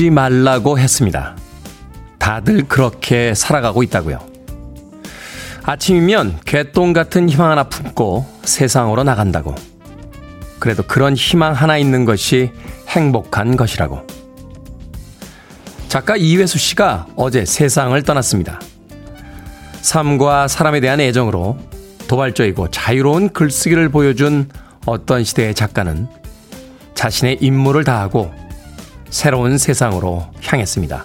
울지 말라고 했습니다. 다들 그렇게 살아가고 있다고요. 아침이면 개똥 같은 희망 하나 품고 세상으로 나간다고. 그래도 그런 희망 하나 있는 것이 행복한 것이라고. 작가 이회수 씨가 어제 세상을 떠났습니다. 삶과 사람에 대한 애정으로 도발적이고 자유로운 글쓰기를 보여준 어떤 시대의 작가는 자신의 임무를 다하고 새로운 세상으로 향했습니다.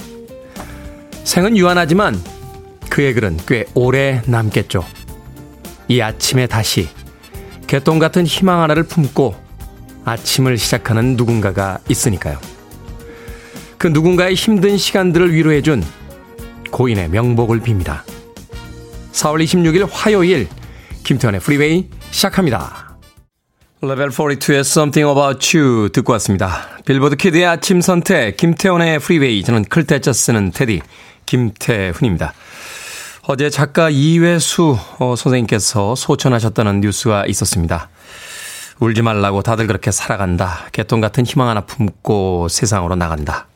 생은 유한하지만 그의 글은 꽤 오래 남겠죠. 이 아침에 다시 개똥 같은 희망 하나를 품고 아침을 시작하는 누군가가 있으니까요. 그 누군가의 힘든 시간들을 위로해준 고인의 명복을 빕니다. 4월 26일 화요일 김태훈의 프리웨이 시작합니다. 레벨 42의 Something About You 듣고 왔습니다. 빌보드 키드의 아침 선택 김태훈의 프리웨이 저는 클때짜 쓰는 테디 김태훈입니다. 어제 작가 이외수 어, 선생님께서 소천하셨다는 뉴스가 있었습니다. 울지 말라고 다들 그렇게 살아간다. 개똥 같은 희망 하나 품고 세상으로 나간다.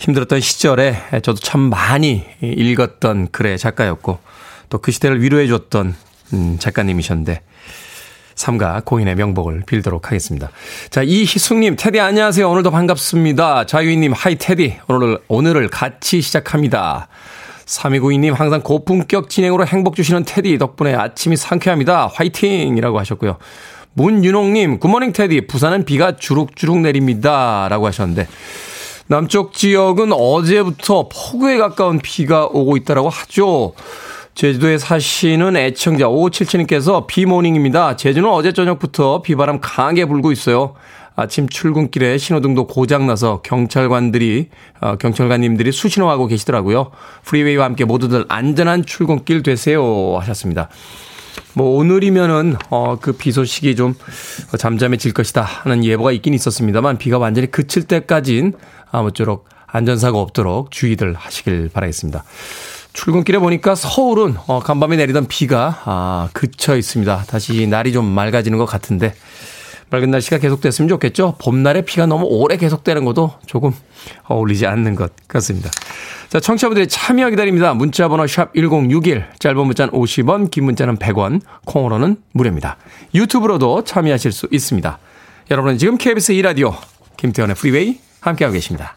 힘들었던 시절에 저도 참 많이 읽었던 글의 작가였고 또 그 시대를 위로해줬던 음, 작가님이셨는데 삼가 고인의 명복을 빌도록 하겠습니다. 자, 이희숙님, 테디 안녕하세요. 오늘도 반갑습니다. 자유인님, Hi 테디. 오늘, 오늘을 같이 시작합니다. 3292님, 항상 고품격 진행으로 행복 주시는 테디 덕분에 아침이 상쾌합니다. 화이팅! 이라고 하셨고요. 문윤홍님, Good morning 테디. 부산은 비가 주룩주룩 내립니다. 라고 하셨는데, 남쪽 지역은 어제부터 폭우에 가까운 비가 오고 있다라고 하죠. 제주도에 사시는 애청자 5577님께서 비morning입니다. 제주는 어제 저녁부터 비바람 강하게 불고 있어요. 아침 출근길에 신호등도 고장나서 경찰관들이, 어, 경찰관님들이 수신호하고 계시더라고요. 프리웨이와 함께 모두들 안전한 출근길 되세요. 하셨습니다. 뭐 오늘이면은 어 그 비 소식이 좀 잠잠해질 것이다 하는 예보가 있긴 있었습니다만 비가 완전히 그칠 때까진 아무쪼록 안전사고 없도록 주의들 하시길 바라겠습니다. 출근길에 보니까 서울은 어, 간밤에 내리던 비가 아, 그쳐 있습니다. 다시 날이 좀 맑아지는 것 같은데 맑은 날씨가 계속됐으면 좋겠죠. 봄날에 비가 너무 오래 계속되는 것도 조금 어울리지 않는 것 같습니다. 자, 청취자분들의 참여 기다립니다. 문자번호 샵 1061, 짧은 문자는 50원, 긴 문자는 100원, 콩으로는 무료입니다. 유튜브로도 참여하실 수 있습니다. 여러분은 지금 KBS 2라디오 김태훈의 프리웨이 함께하고 계십니다.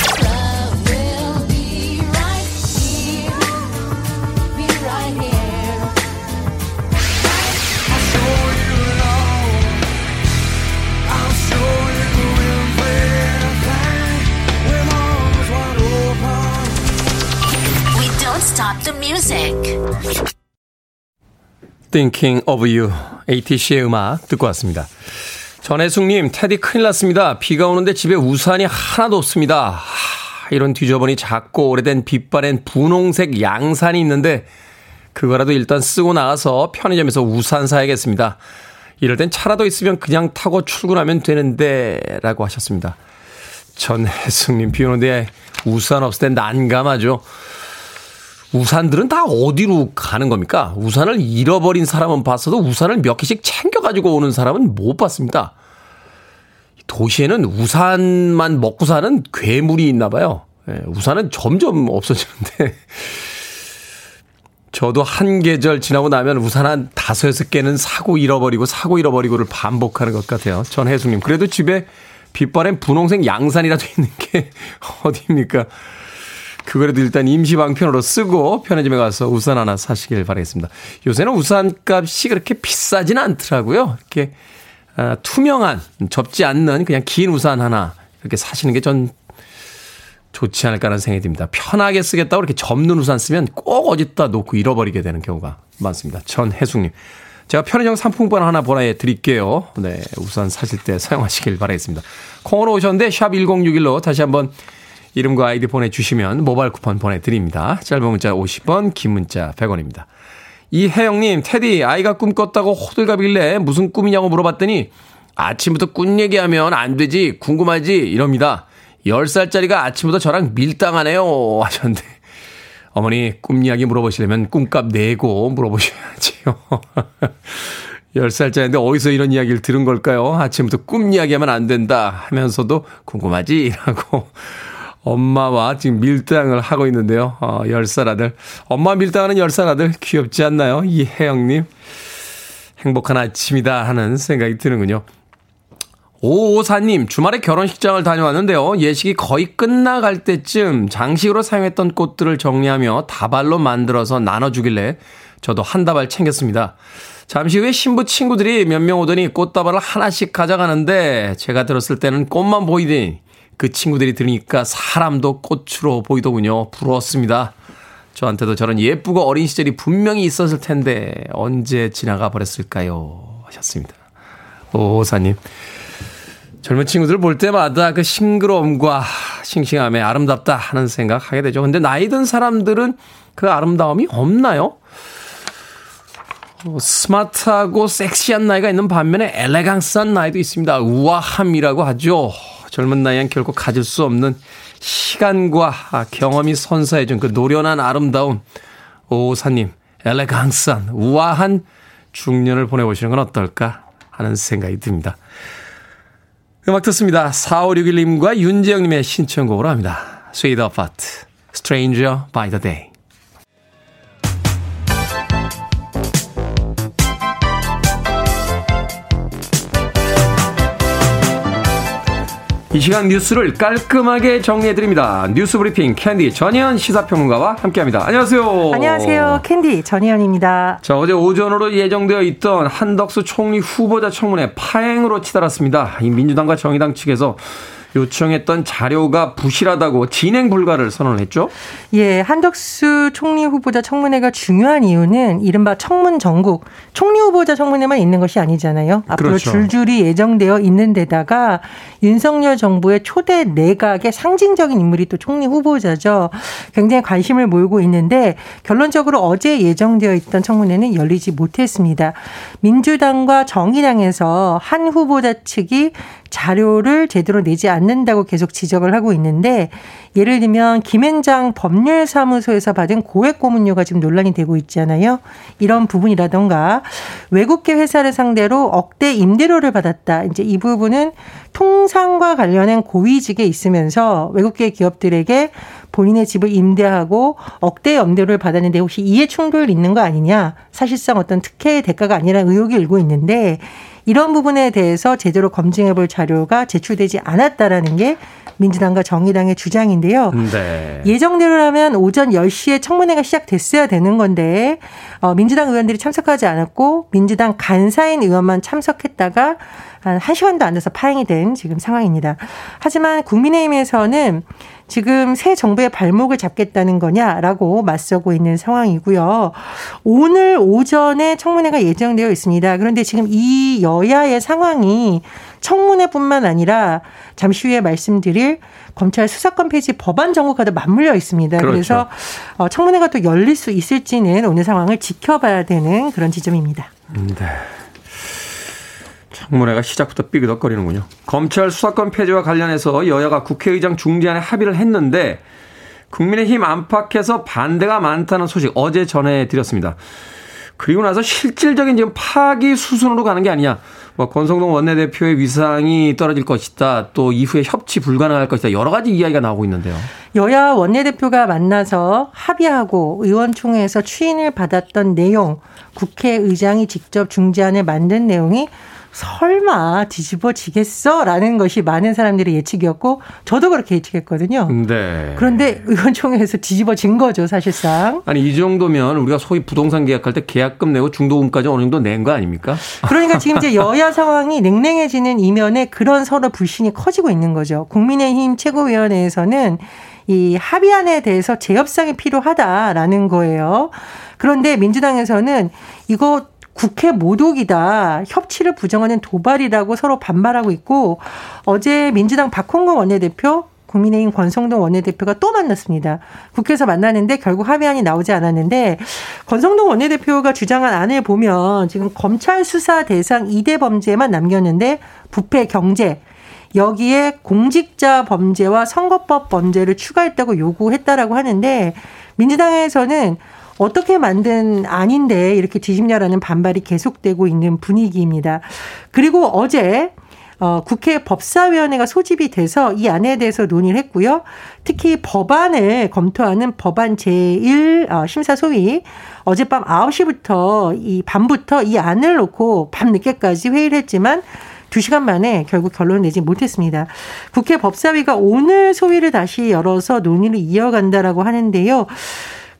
Thinking of You, ATC의 음악 듣고 왔습니다. 전혜숙님, 테디 큰일 났습니다. 비가 오는데 집에 우산이 하나도 없습니다. 하, 이런 뒤져보니 작고 오래된 빛바랜 분홍색 양산이 있는데 그거라도 일단 쓰고 나가서 편의점에서 우산 사야겠습니다. 이럴 땐 차라도 있으면 그냥 타고 출근하면 되는데 라고 하셨습니다. 전혜숙님, 비 오는데 우산 없을 땐 난감하죠. 우산들은 다 어디로 가는 겁니까? 우산을 잃어버린 사람은 봤어도 우산을 몇 개씩 챙겨가지고 오는 사람은 못 봤습니다. 도시에는 우산만 먹고 사는 괴물이 있나 봐요. 예, 우산은 점점 없어지는데. 저도 한 계절 지나고 나면 우산 한 다섯, 여섯 개는 사고 잃어버리고 사고 잃어버리고를 반복하는 것 같아요. 전혜숙님. 그래도 집에 빛바랜 분홍색 양산이라도 있는 게 어디입니까? 그거라도 일단 임시 방편으로 쓰고 편의점에 가서 우산 하나 사시길 바라겠습니다. 요새는 우산 값이 그렇게 비싸진 않더라고요. 이렇게 아, 투명한 접지 않는 그냥 긴 우산 하나 이렇게 사시는 게 전 좋지 않을까라는 생각이 듭니다. 편하게 쓰겠다고 이렇게 접는 우산 쓰면 꼭 어디다 놓고 잃어버리게 되는 경우가 많습니다. 전혜숙님. 제가 편의점 상품권 하나 보내 드릴게요. 네, 우산 사실 때 사용하시길 바라겠습니다. 콩으로 오셨는데 샵 1061로 다시 한번 이름과 아이디 보내주시면 모바일 쿠폰 보내드립니다. 짧은 문자 50원, 긴 문자 100원입니다. 이혜영님, 테디, 아이가 꿈 꿨다고 호들갑이길래 무슨 꿈이냐고 물어봤더니 아침부터 꿈 얘기하면 안 되지, 궁금하지, 이럽니다. 10살짜리가 아침부터 저랑 밀당하네요. 하셨는데. 어머니, 꿈 이야기 물어보시려면 꿈값 내고 물어보셔야지요. 10살짜리인데 어디서 이런 이야기를 들은 걸까요? 아침부터 꿈 이야기하면 안 된다 하면서도 궁금하지? 라고 엄마와 지금 밀당을 하고 있는데요. 어, 10살 아들. 엄마 밀당하는 10살 아들 귀엽지 않나요? 이혜영님. 행복한 아침이다 하는 생각이 드는군요. 오오사님, 주말에 결혼식장을 다녀왔는데요. 예식이 거의 끝나갈 때쯤 장식으로 사용했던 꽃들을 정리하며 다발로 만들어서 나눠주길래 저도 한 다발 챙겼습니다. 잠시 후에 신부 친구들이 몇 명 오더니 꽃다발을 하나씩 가져가는데 제가 들었을 때는 꽃만 보이더니 그 친구들이 들으니까 사람도 꽃으로 보이더군요. 부러웠습니다. 저한테도 저런 예쁘고 어린 시절이 분명히 있었을 텐데 언제 지나가 버렸을까요? 하셨습니다. 오사님. 젊은 친구들 볼 때마다 그 싱그러움과 싱싱함에 아름답다 하는 생각 하게 되죠. 근데 나이 든 사람들은 그 아름다움이 없나요? 어, 스마트하고 섹시한 나이가 있는 반면에 엘레강스한 나이도 있습니다. 우아함이라고 하죠. 젊은 나이엔 결코 가질 수 없는 시간과 경험이 선사해준 그 노련한 아름다움. 오사님, 엘레강스한, 우아한 중년을 보내보시는 건 어떨까 하는 생각이 듭니다. 음악 듣습니다. 4561님과 윤재영님의 신청곡으로 합니다. Sweet Apart, Stranger by the Day. 이 시간 뉴스를 깔끔하게 정리해드립니다. 뉴스 브리핑 캔디 전희연 시사평론가와 함께합니다. 안녕하세요. 안녕하세요. 캔디 전희연입니다. 자, 어제 오전으로 예정되어 있던 한덕수 총리 후보자 청문회 파행으로 치달았습니다. 이 민주당과 정의당 측에서 요청했던 자료가 부실하다고 진행 불가를 선언했죠. 예, 한덕수 총리 후보자 청문회가 중요한 이유는 이른바 청문 정국 총리 후보자 청문회만 있는 것이 아니잖아요. 앞으로 그렇죠. 줄줄이 예정되어 있는 데다가 윤석열 정부의 초대 내각의 상징적인 인물이 또 총리 후보자죠. 굉장히 관심을 모으고 있는데 결론적으로 어제 예정되어 있던 청문회는 열리지 못했습니다. 민주당과 정의당에서 한 후보자 측이 자료를 제대로 내지 않는다고 계속 지적을 하고 있는데 예를 들면 김앤장 법률사무소에서 받은 고액 고문료가 지금 논란이 되고 있잖아요. 이런 부분이라던가 외국계 회사를 상대로 억대 임대료를 받았다. 이제 이 부분은 통상과 관련된 고위직에 있으면서 외국계 기업들에게 본인의 집을 임대하고 억대 임대료를 받았는데 혹시 이해 충돌 있는 거 아니냐? 사실상 어떤 특혜의 대가가 아니라 의혹이 일고 있는데 이런 부분에 대해서 제대로 검증해 볼 자료가 제출되지 않았다라는 게 민주당과 정의당의 주장인데요. 네. 예정대로라면 오전 10시에 청문회가 시작됐어야 되는 건데 어, 민주당 의원들이 참석하지 않았고 민주당 간사인 의원만 참석했다가 한 1시간도 안 돼서 파행이 된 지금 상황입니다. 하지만 국민의힘에서는 지금 새 정부의 발목을 잡겠다는 거냐라고 맞서고 있는 상황이고요. 오늘 오전에 청문회가 예정되어 있습니다. 그런데 지금 이 여야의 상황이 청문회뿐만 아니라 잠시 후에 말씀드릴 검찰 수사권 폐지 법안 정국과도 맞물려 있습니다. 그렇죠. 그래서 어, 청문회가 또 열릴 수 있을지는 오늘 상황을 지켜봐야 되는 그런 지점입니다. 네. 청문회가 시작부터 삐그덕거리는군요. 검찰 수사권 폐지와 관련해서 여야가 국회의장 중재안에 합의를 했는데 국민의힘 안팎에서 반대가 많다는 소식 어제 전해드렸습니다. 그리고 나서 실질적인 지금 파기 수순으로 가는 게 아니냐. 뭐 권성동 원내대표의 위상이 떨어질 것이다. 또 이후에 협치 불가능할 것이다. 여러 가지 이야기가 나오고 있는데요. 여야 원내대표가 만나서 합의하고 의원총회에서 추인을 받았던 내용, 국회의장이 직접 중재안을 만든 내용이 설마 뒤집어지겠어? 라는 것이 많은 사람들의 예측이었고, 저도 그렇게 예측했거든요. 네. 그런데 의원총회에서 뒤집어진 거죠, 사실상. 아니, 이 정도면 우리가 소위 부동산 계약할 때 계약금 내고 중도금까지 어느 정도 낸 거 아닙니까? 그러니까 지금 이제 여야 상황이 냉랭해지는 이면에 그런 서로 불신이 커지고 있는 거죠. 국민의힘 최고위원회에서는 이 합의안에 대해서 재협상이 필요하다라는 거예요. 그런데 민주당에서는 이거 국회 모독이다. 협치를 부정하는 도발이라고 서로 반발하고 있고 어제 민주당 박홍근 원내대표 국민의힘 권성동 원내대표가 또 만났습니다. 국회에서 만나는데 결국 합의안이 나오지 않았는데 권성동 원내대표가 주장한 안을 보면 지금 검찰 수사 대상 2대 범죄만 남겼는데 부패 경제 여기에 공직자 범죄와 선거법 범죄를 추가했다고 요구했다라고 하는데 민주당에서는 어떻게 만든 아닌데 이렇게 뒤집냐라는 반발이 계속되고 있는 분위기입니다. 그리고 어제 어, 국회 법사위원회가 소집이 돼서 이 안에 대해서 논의를 했고요. 특히 법안을 검토하는 법안 제1 어, 심사 소위 어젯밤 9시부터 이 밤부터 이 안을 놓고 밤늦게까지 회의를 했지만 2시간 만에 결국 결론을 내지 못했습니다. 국회 법사위가 오늘 소위를 다시 열어서 논의를 이어간다라고 하는데요.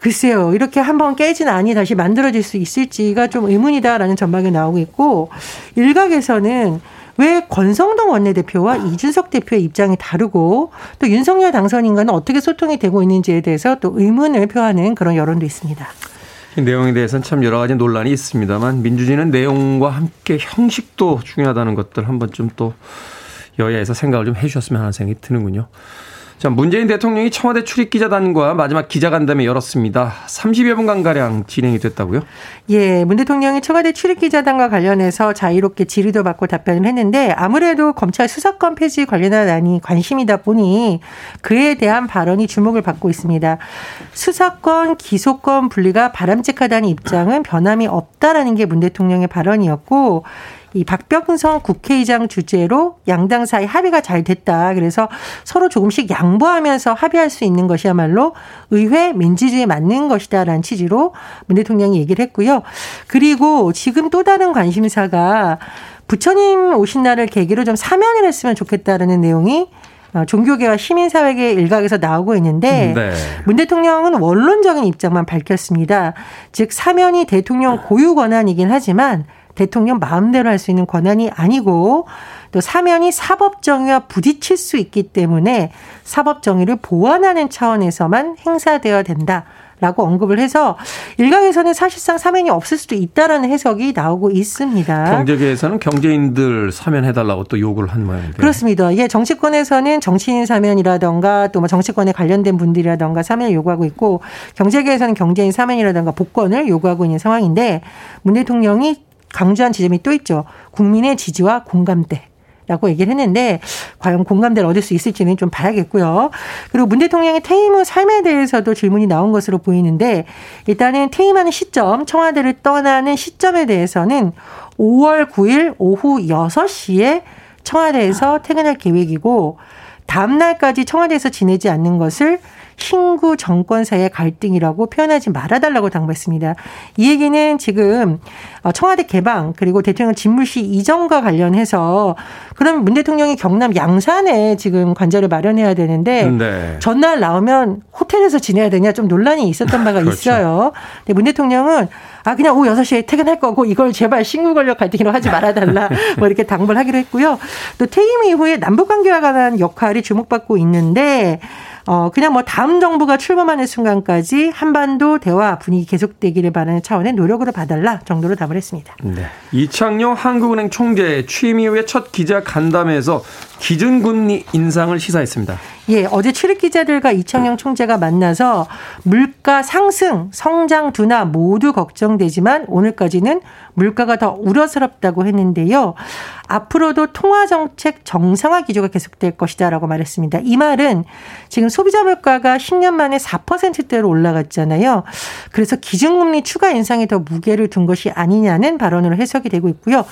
글쎄요, 이렇게 한번 깨진 안이 다시 만들어질 수 있을지가 좀 의문이다라는 전망이 나오고 있고, 일각에서는 왜 권성동 원내대표와 이준석 대표의 입장이 다르고 또 윤석열 당선인과는 어떻게 소통이 되고 있는지에 대해서 또 의문을 표하는 그런 여론도 있습니다. 이 내용에 대해서는 참 여러 가지 논란이 있습니다만 민주주의는 내용과 함께 형식도 중요하다는 것들 한 번쯤 또 여야에서 생각을 좀 해주셨으면 하는 생각이 드는군요. 자, 문재인 대통령이 청와대 출입기자단과 마지막 기자간담회 열었습니다. 30여 분간가량 진행이 됐다고요? 예, 문 대통령이 청와대 출입기자단과 관련해서 자유롭게 질의도 받고 답변을 했는데 아무래도 검찰 수사권 폐지 관련한 안이 관심이다 보니 그에 대한 발언이 주목을 받고 있습니다. 수사권, 기소권 분리가 바람직하다는 입장은 변함이 없다라는 게 문 대통령의 발언이었고 이 박병성 국회의장 주재로 양당 사이 합의가 잘 됐다. 그래서 서로 조금씩 양보하면서 합의할 수 있는 것이야말로 의회 민주주의에 맞는 것이다라는 취지로 문 대통령이 얘기를 했고요. 그리고 지금 또 다른 관심사가 부처님 오신 날을 계기로 좀 사면을 했으면 좋겠다라는 내용이 어, 종교계와 시민사회계 일각에서 나오고 있는데 네. 문 대통령은 원론적인 입장만 밝혔습니다. 즉 사면이 대통령 고유 권한이긴 하지만 대통령 마음대로 할 수 있는 권한이 아니고 또 사면이 사법 정의와 부딪힐 수 있기 때문에 사법 정의를 보완하는 차원에서만 행사되어야 된다. 라고 언급을 해서 일각에서는 사실상 사면이 없을 수도 있다라는 해석이 나오고 있습니다. 경제계에서는 경제인들 사면해달라고 또 요구를 한 모양인데. 그렇습니다. 이게 정치권에서는 정치인 사면이라던가 또 뭐 정치권에 관련된 분들이라던가 사면을 요구하고 있고 경제계에서는 경제인 사면이라던가 복권을 요구하고 있는 상황인데 문 대통령이 강조한 지점이 또 있죠. 국민의 지지와 공감대. 라고 얘기를 했는데 과연 공감대를 얻을 수 있을지는 좀 봐야겠고요. 그리고 문 대통령의 퇴임 후 삶에 대해서도 질문이 나온 것으로 보이는데 일단은 퇴임하는 시점, 청와대를 떠나는 시점에 대해서는 5월 9일 오후 6시에 청와대에서 퇴근할 계획이고 다음 날까지 청와대에서 지내지 않는 것을 신구 정권 사이의 갈등이라고 표현하지 말아달라고 당부했습니다. 이 얘기는 지금 어, 청와대 개방 그리고 대통령 집무실 이전과 관련해서 그럼 문 대통령이 경남 양산에 지금 관절을 마련해야 되는데 네. 전날 나오면 호텔에서 지내야 되냐 좀 논란이 있었던 바가 그렇죠. 있어요. 근데 문 대통령은 아 그냥 오후 6시에 퇴근할 거고 이걸 제발 신구 권력 갈등으로 하지 말아달라 뭐 이렇게 당부를 하기로 했고요. 또 퇴임 이후에 남북 관계와 관한 역할이 주목받고 있는데 어, 그냥 뭐 다음 정부가 출범하는 순간까지 한반도 대화 분위기 계속되기를 바라는 차원의 노력으로 봐달라 정도로 답을 했습니다. 네. 이창용 한국은행 총재 취임 이후에 첫 기자 간담회에서 기준금리 인상을 시사했습니다. 예, 어제 출입 기자들과 이창용 총재가 만나서 물가 상승, 성장 둔화 모두 걱정되지만 오늘까지는 물가가 더 우려스럽다고 했는데요. 앞으로도 통화 정책 정상화 기조가 계속될 것이다라고 말했습니다. 이 말은 지금 소비자 물가가 10년 만에 4%대로 올라갔잖아요. 그래서 기준금리 추가 인상에 더 무게를 둔 것이 아니냐는 발언으로 해석이 되고 있고요.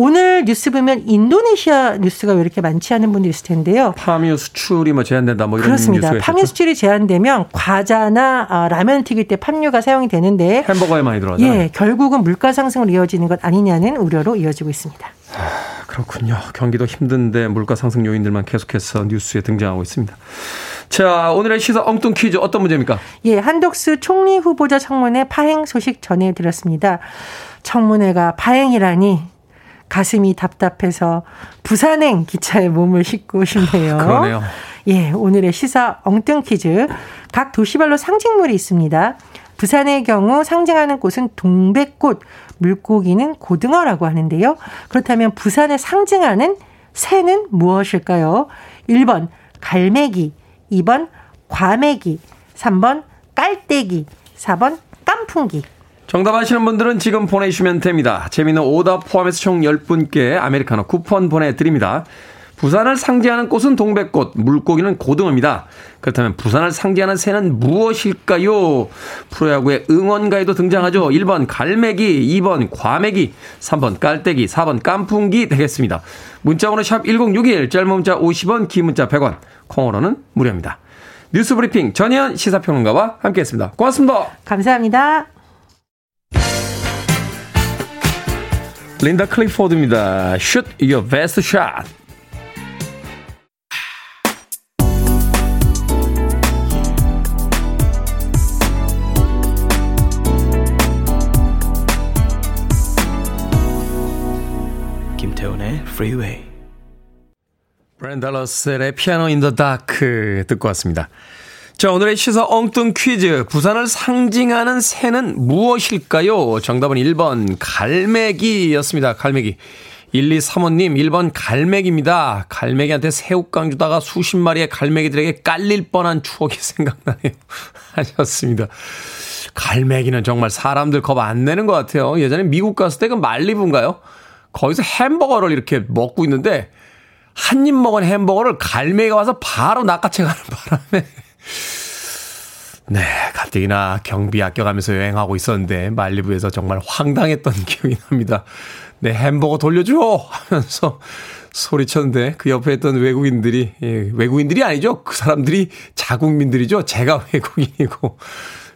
오늘 뉴스 보면 인도네시아 뉴스가 왜 이렇게 많지 않은 분도 있을 텐데요. 파뮤 수출이 뭐 제한된다 뭐 이런 그렇습니다. 파뮤 수출이 제한되면 과자나 아, 라면 튀길 때 팜유가 사용이 되는데 햄버거에 많이 들어가죠. 예, 결국은 물가 상승으로 이어지는 것 아니냐는 우려로 이어지고 있습니다. 아, 그렇군요. 경기도 힘든데 물가 상승 요인들만 계속해서 뉴스에 등장하고 있습니다. 자, 오늘의 시사 엉뚱 퀴즈 어떤 문제입니까? 예, 한덕수 총리 후보자 청문회 파행 소식 전해드렸습니다. 청문회가 파행이라니 가슴이 답답해서 부산행 기차에 몸을 싣고 싶네요. 그러네요. 예, 오늘의 시사 엉뚱 퀴즈. 각 도시별로 상징물이 있습니다. 부산의 경우 상징하는 꽃은 동백꽃, 물고기는 고등어라고 하는데요. 그렇다면 부산을 상징하는 새는 무엇일까요? 1번 갈매기, 2번 과메기, 3번 깔때기, 4번 깐풍기. 정답 아시는 분들은 지금 보내주시면 됩니다. 재미는 오답 포함해서 총 10분께 아메리카노 쿠폰 보내드립니다. 부산을 상징하는 꽃은 동백꽃, 물고기는 고등어입니다. 그렇다면 부산을 상징하는 새는 무엇일까요? 프로야구의 응원가에도 등장하죠. 1번 갈매기, 2번 과메기, 3번 깔때기, 4번 깐풍기 되겠습니다. 문자번호 샵 1061, 짧은 문자 50원, 긴 문자 100원, 콩으로는 무료입니다. 뉴스 브리핑 전혜연 시사평론가와 함께했습니다. 고맙습니다. 감사합니다. 린다 클리포드입니다. Shoot your best shot. 김태훈의 Freeway. Brenda Russell의 Piano in the Dark 듣고 왔습니다. 자, 오늘의 시사 엉뚱 퀴즈. 부산을 상징하는 새는 무엇일까요? 정답은 1번 갈매기였습니다. 갈매기. 1235님 1번 갈매기입니다. 갈매기한테 새우깡 주다가 수십 마리의 갈매기들에게 깔릴 뻔한 추억이 생각나네요. 하셨습니다. 갈매기는 정말 사람들 겁 안 내는 것 같아요. 예전에 미국 갔을 때 그 말리부인가요? 거기서 햄버거를 이렇게 먹고 있는데 한 입 먹은 햄버거를 갈매기가 와서 바로 낚아채 가는 바람에 네, 가뜩이나 경비 아껴가면서 여행하고 있었는데 말리부에서 정말 황당했던 기억이 납니다. 네, 햄버거 돌려줘! 하면서 소리쳤는데 그 옆에 있던 외국인들이, 예, 외국인들이 아니죠. 그 사람들이 자국민들이죠. 제가 외국인이고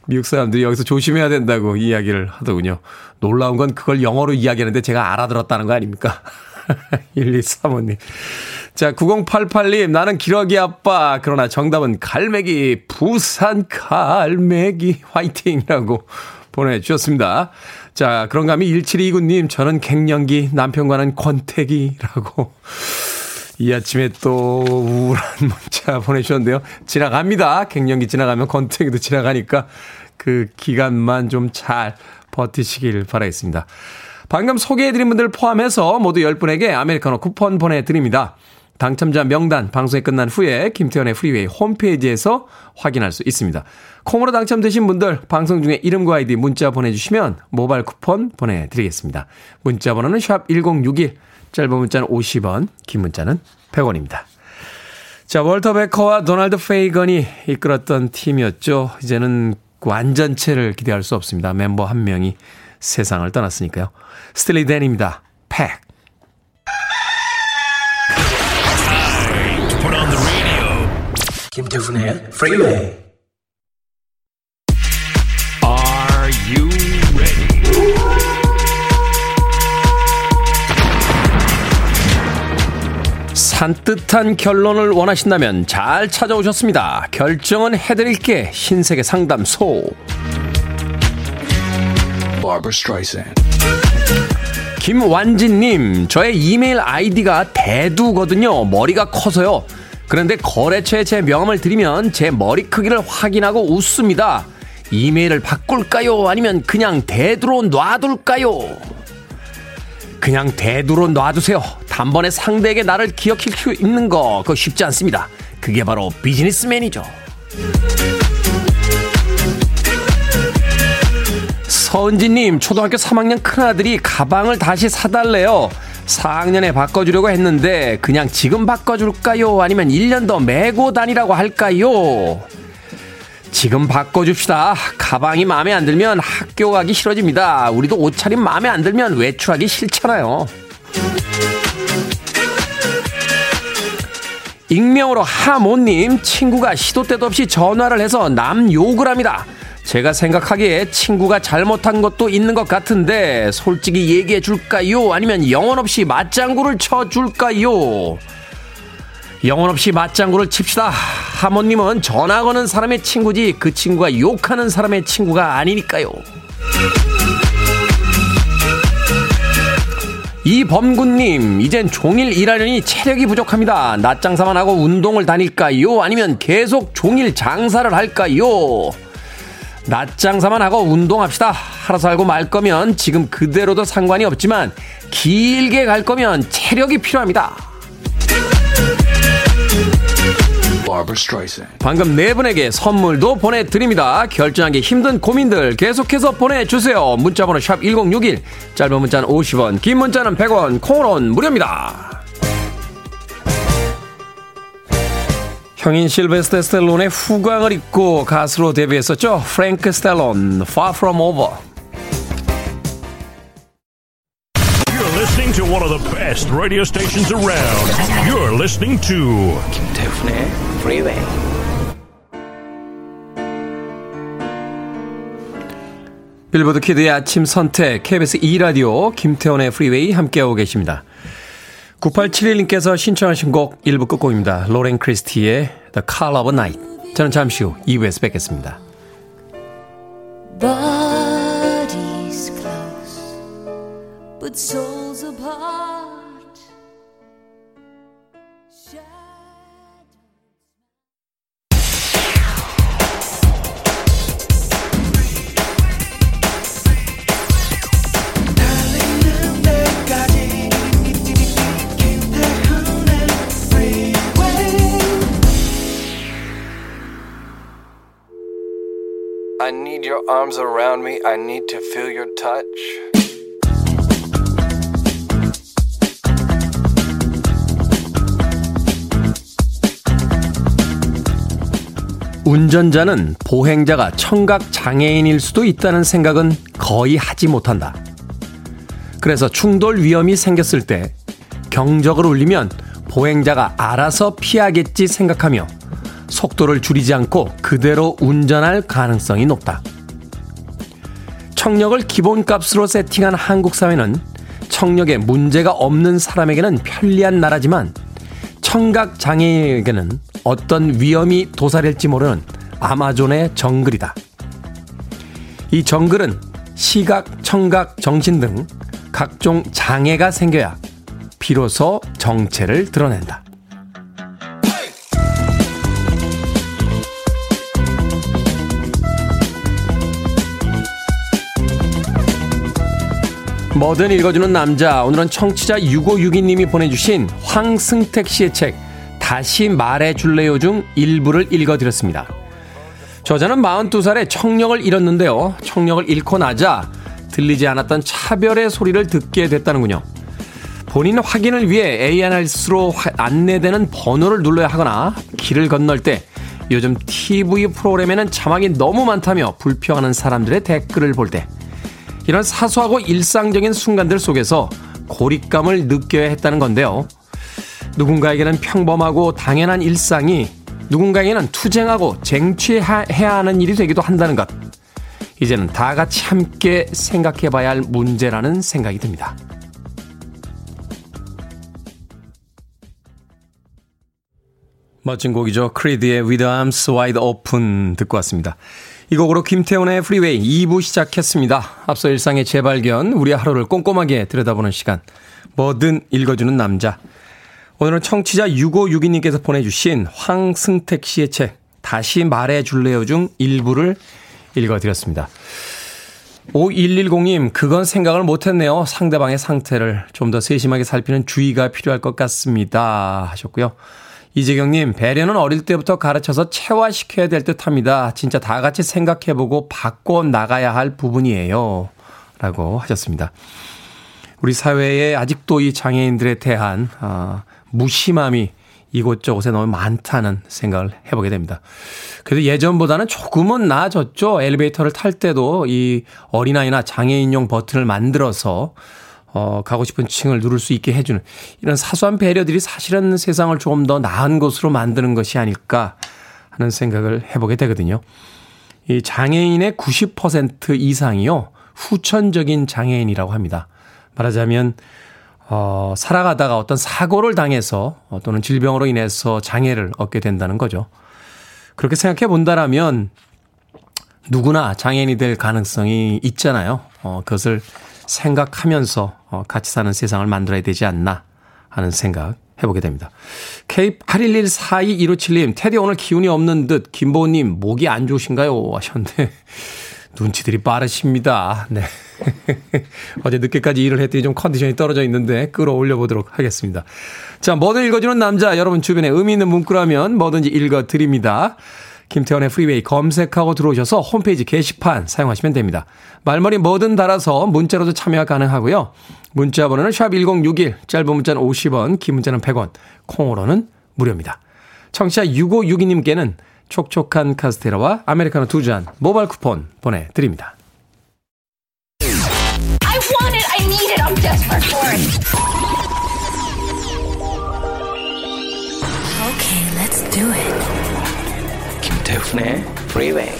미국 사람들이 여기서 조심해야 된다고 이야기를 하더군요. 놀라운 건 그걸 영어로 이야기하는데 제가 알아들었다는 거 아닙니까? 1235님. 자, 9088님, 나는 기러기 아빠. 그러나 정답은 갈매기, 부산 갈매기, 화이팅이라고 보내주셨습니다. 자, 그런가 하면 1729님, 저는 갱년기, 남편과는 권태기라고. 이 아침에 또 우울한 문자 보내주셨는데요. 지나갑니다. 갱년기 지나가면 권태기도 지나가니까 그 기간만 좀 잘 버티시길 바라겠습니다. 방금 소개해드린 분들 포함해서 모두 10분에게 아메리카노 쿠폰 보내드립니다. 당첨자 명단 방송이 끝난 후에 김태훈의 프리웨이 홈페이지에서 확인할 수 있습니다. 콩으로 당첨되신 분들 방송 중에 이름과 아이디 문자 보내주시면 모바일 쿠폰 보내드리겠습니다. 문자 번호는 샵 1061, 짧은 문자는 50원, 긴 문자는 100원입니다. 자, 월터 베커와 도널드 페이건이 이끌었던 팀이었죠. 이제는 완전체를 기대할 수 없습니다. 멤버 한 명이 세상을 떠났으니까요. 스틸리 댄입니다. Peg. 김태훈의 프리웨이 Are you ready? 산뜻한 결론을 원하신다면 잘 찾아오셨습니다. 결정은 해드릴게 신세계 상담소. 김완진님, 저의 이메일 아이디가 대두거든요. 머리가 커서요. 그런데 거래처에 제 명함을 드리면 제 머리 크기를 확인하고 웃습니다. 이메일을 바꿀까요? 아니면 그냥 대두로 놔둘까요? 그냥 대두로 놔두세요. 단번에 상대에게 나를 기억할 수 있는 거, 그거 쉽지 않습니다. 그게 바로 비즈니스맨이죠. 서은지님, 초등학교 3학년 큰아들이 가방을 다시 사달래요. 4학년에 바꿔주려고 했는데, 그냥 지금 바꿔줄까요? 아니면 1년 더 메고 다니라고 할까요? 지금 바꿔줍시다. 가방이 마음에 안 들면 학교 가기 싫어집니다. 우리도 옷차림 마음에 안 들면 외출하기 싫잖아요. 익명으로 하모님, 친구가 시도 때도 없이 전화를 해서 남 욕을 합니다. 제가 생각하기에 친구가 잘못한 것도 있는 것 같은데 솔직히 얘기해 줄까요? 아니면 영혼 없이 맞장구를 쳐 줄까요? 영혼 없이 맞장구를 칩시다. 하모님은 전화 거는 사람의 친구지 그 친구가 욕하는 사람의 친구가 아니니까요. 이범군님, 이젠 종일 일하려니 체력이 부족합니다. 낮 장사만 하고 운동을 다닐까요? 아니면 계속 종일 장사를 할까요? 낮 장사만 하고 운동합시다. 하루 살고 말 거면 지금 그대로도 상관이 없지만 길게 갈 거면 체력이 필요합니다. 방금 네 분에게 선물도 보내드립니다. 결정하기 힘든 고민들 계속해서 보내주세요. 문자번호 샵 1061, 짧은 문자는 50원, 긴 문자는 100원, 콩으로는 무료입니다. 형인 실베스테 스텔론의 후광을 입고 가수로 데뷔했었죠. 프랭크 스텔론, Far From Over. You're listening to one of the best radio stations around. You're listening to 김태훈의 Freeway. 빌보드 키드의 아침 선택 KBS 2 라디오 김태훈의 Freeway 함께하고 계십니다. 9871님께서 신청하신 곡 1부 끝곡입니다. 로렌 크리스티의 The Color of Night. 저는 잠시 후 2부에서 뵙겠습니다. Bodies close, but souls 운전자는 보행자가 청각 장애인일 수도 있다는 생각은 거의 하지 못한다. 그래서 충돌 위험이 생겼을 때 경적을 울리면 보행자가 알아서 피하겠지 생각하며 속도를 줄이지 않고 그대로 운전할 가능성이 높다. 청력을 기본값으로 세팅한 한국 사회는 청력에 문제가 없는 사람에게는 편리한 나라지만 청각 장애인에게는 어떤 위험이 도사릴지 모르는 아마존의 정글이다. 이 정글은 시각, 청각, 정신 등 각종 장애가 생겨야 비로소 정체를 드러낸다. 뭐든 읽어주는 남자. 오늘은 청취자 6562님이 보내주신 황승택 씨의 책, 다시 말해줄래요 중 일부를 읽어드렸습니다. 저자는 42살에 청력을 잃었는데요. 청력을 잃고 나자 들리지 않았던 차별의 소리를 듣게 됐다는군요. 본인 확인을 위해 ANRS로 안내되는 번호를 눌러야 하거나 길을 건널 때 요즘 TV 프로그램에는 자막이 너무 많다며 불평하는 사람들의 댓글을 볼 때 이런 사소하고 일상적인 순간들 속에서 고립감을 느껴야 했다는 건데요. 누군가에게는 평범하고 당연한 일상이 누군가에게는 투쟁하고 쟁취해야 하는 일이 되기도 한다는 것. 이제는 다 같이 함께 생각해 봐야 할 문제라는 생각이 듭니다. 멋진 곡이죠. 크리드의 With Arms Wide Open 듣고 왔습니다. 이 곡으로 김태훈의 프리웨이 2부 시작했습니다. 앞서 일상의 재발견, 우리 하루를 꼼꼼하게 들여다보는 시간. 뭐든 읽어주는 남자. 오늘은 청취자 6562님께서 보내주신 황승택 씨의 책, 다시 말해줄래요 중 일부를 읽어드렸습니다. 5110님, 그건 생각을 못했네요. 상대방의 상태를 좀 더 세심하게 살피는 주의가 필요할 것 같습니다. 하셨고요. 이재경님, 배려는 어릴 때부터 가르쳐서 체화시켜야 될 듯 합니다. 진짜 다 같이 생각해보고 바꿔 나가야 할 부분이에요. 라고 하셨습니다. 우리 사회에 아직도 이 장애인들에 대한, 어, 무심함이 이곳저곳에 너무 많다는 생각을 해보게 됩니다. 그래도 예전보다는 조금은 나아졌죠. 엘리베이터를 탈 때도 이 어린아이나 장애인용 버튼을 만들어서 어, 가고 싶은 층을 누를 수 있게 해주는 이런 사소한 배려들이 사실은 세상을 조금 더 나은 곳으로 만드는 것이 아닐까 하는 생각을 해보게 되거든요. 이 장애인의 90% 이상이요, 후천적인 장애인이라고 합니다. 말하자면, 어, 살아가다가 어떤 사고를 당해서 어, 또는 질병으로 인해서 장애를 얻게 된다는 거죠. 그렇게 생각해 본다라면 누구나 장애인이 될 가능성이 있잖아요. 어, 그것을 생각하면서 어, 같이 사는 세상을 만들어야 되지 않나 하는 생각 해보게 됩니다. K81142157님, 태디 오늘 기운이 없는 듯, 김보우님, 목이 안 좋으신가요? 하셨는데, 눈치들이 빠르십니다. 네. 어제 늦게까지 일을 했더니 좀 컨디션이 떨어져 있는데 끌어올려 보도록 하겠습니다. 자, 뭐든 읽어주는 남자, 여러분 주변에 의미 있는 문구라면 뭐든지 읽어드립니다. 김태훈의 프리웨이 검색하고 들어오셔서 홈페이지 게시판 사용하시면 됩니다. 말머리 뭐든 달아서 문자로도 참여가 가능하고요. 문자 번호는 샵1061, 짧은 문자는 50원, 긴 문자는 100원, 콩으로는 무료입니다. 청취자 6562님께는 촉촉한 카스테라와 아메리카노 두 잔 모바일 쿠폰 보내드립니다. Okay, let's do it. 김태훈의 Freeway.